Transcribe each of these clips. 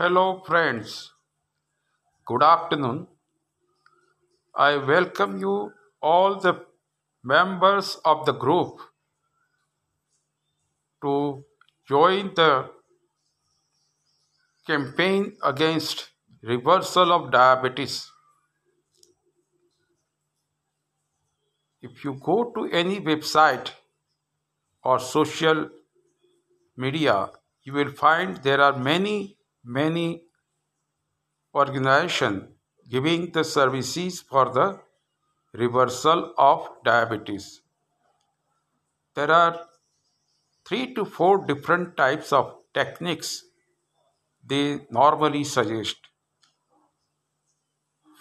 Hello, friends. Good afternoon. I welcome you, all the members of the group, to join the campaign against reversal of diabetes. If you go to any website or social media, you will find there are many, many organizations giving the services for the reversal of diabetes. There are three to four different types of techniques they normally suggest.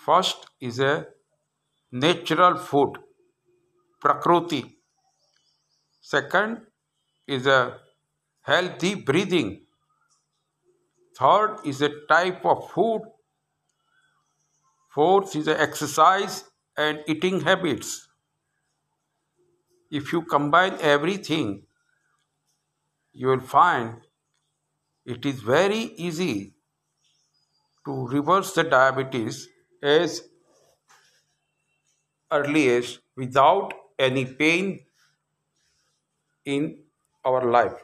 First is a natural food, prakruti. Second is a healthy breathing. Third is a type of food. Fourth is a exercise and eating habits. If you combine everything, you will find it is very easy to reverse the diabetes as early as without any pain in our life.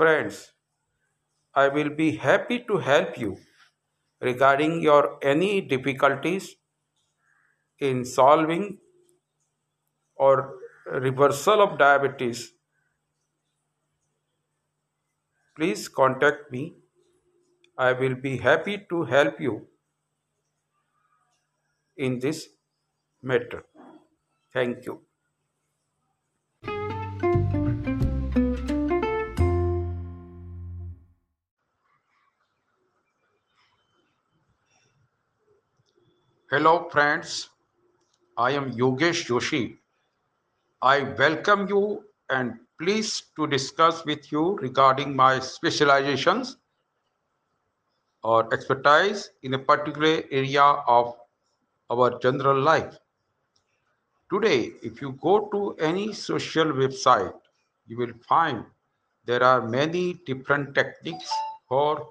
Friends, I will be happy to help you regarding your any difficulties in solving or reversal of diabetes. Please contact me. I will be happy to help you in this matter. Thank you. Hello, friends. I am Yogesh Joshi. I welcome you and pleased to discuss with you regarding my specializations or expertise in a particular area of our general life. Today, if you go to any social website, you will find there are many different techniques for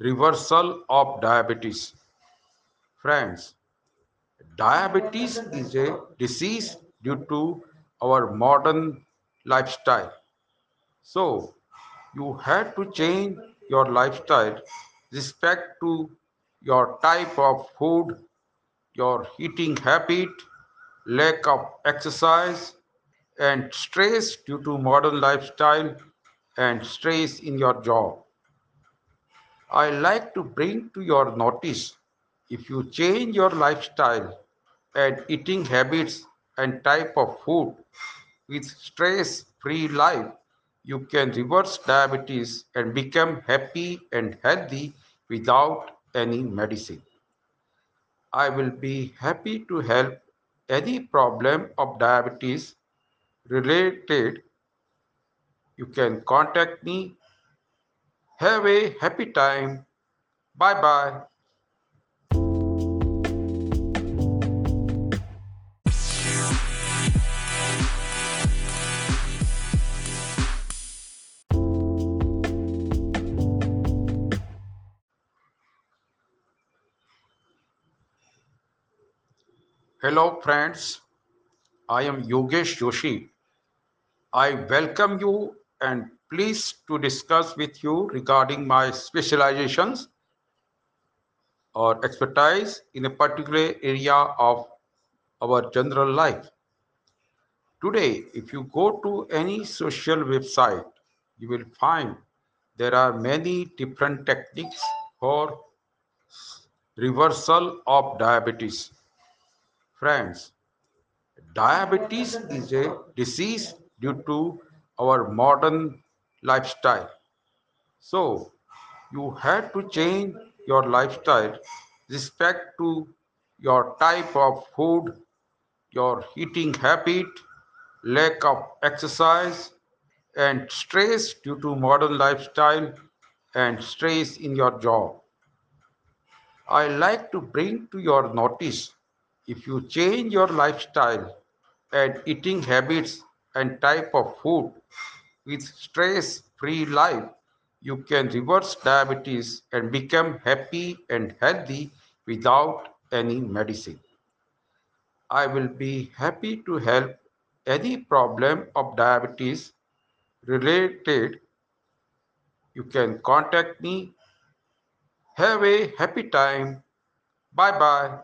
reversal of diabetes. Friends, diabetes is a disease due to our modern lifestyle. So, you have to change your lifestyle respect to your type of food, your eating habit, lack of exercise, and stress due to modern lifestyle and stress in your job. I like to bring to your notice if you change your lifestyle and eating habits and type of food with stress free life, you can reverse diabetes and become happy and healthy without any medicine. I will be happy to help any problem of diabetes related. You can contact me. Have a happy time. Bye bye. Hello, friends. I am Yogesh Joshi. I welcome you and pleased to discuss with you regarding my specializations or expertise in a particular area of our general life. Today, if you go to any social website, you will find there are many different techniques for reversal of diabetes. Friends, diabetes is a disease due to our modern lifestyle. So, you have to change your lifestyle respect to your type of food, your eating habit, lack of exercise, and stress due to modern lifestyle and stress in your job. I like to bring to your notice if you change your lifestyle and eating habits and type of food with stress free life, you can reverse diabetes and become happy and healthy without any medicine. I will be happy to help any problem of diabetes related. You can contact me. Have a happy time. Bye bye.